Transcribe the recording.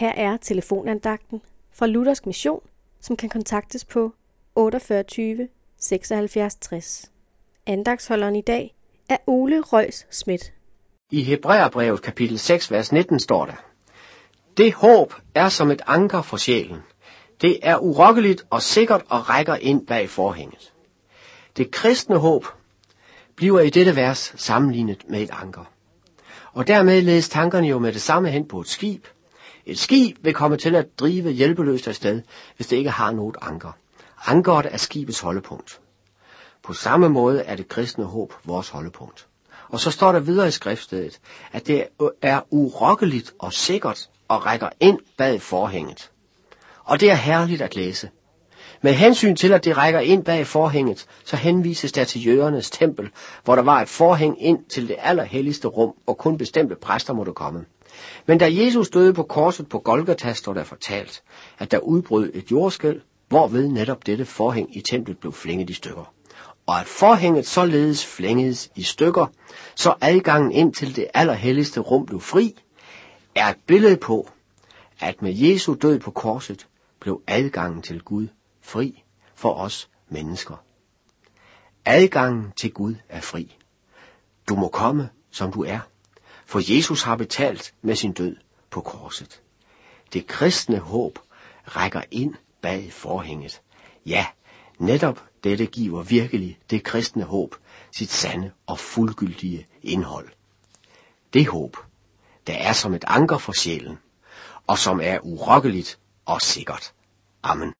Her er telefonandagten fra Luthersk Mission, som kan kontaktes på 48 76 60. Andagsholderen i dag er Ole Røs Schmidt. I Hebræerbrevet kapitel 6, vers 19 står der, Det håb er som et anker for sjælen. Det er urokkeligt og sikkert og rækker ind bag forhænget. Det kristne håb bliver i dette vers sammenlignet med et anker. Og dermed ledes tankerne jo med det samme hen på et skib. Et skib vil komme til at drive hjælpeløst afsted, hvis det ikke har noget anker. Ankeret er skibets holdepunkt. På samme måde er det kristne håb vores holdepunkt. Og så står der videre i skriftstedet, at det er urokkeligt og sikkert og rækker ind bag forhænget. Og det er herligt at læse. Med hensyn til, at det rækker ind bag forhænget, så henvises der til jødernes tempel, hvor der var et forhæng ind til det allerhelligste rum, og kun bestemte præster måtte komme. Men da Jesus døde på korset på Golgata, står der fortalt, at der udbrød et jordskæl, hvorved netop dette forhæng i templet blev flænget i stykker. Og at forhænget således flængedes i stykker, så adgangen ind til det allerhelligste rum blev fri, er et billede på, at med Jesu død på korset blev adgangen til Gud fri for os mennesker. Adgangen til Gud er fri. Du må komme, som du er, for Jesus har betalt med sin død på korset. Det kristne håb rækker ind bag forhænget. Ja, netop dette giver virkelig det kristne håb sit sande og fuldgyldige indhold. Det håb, der er som et anker for sjælen, og som er urokkeligt og sikkert. Amen.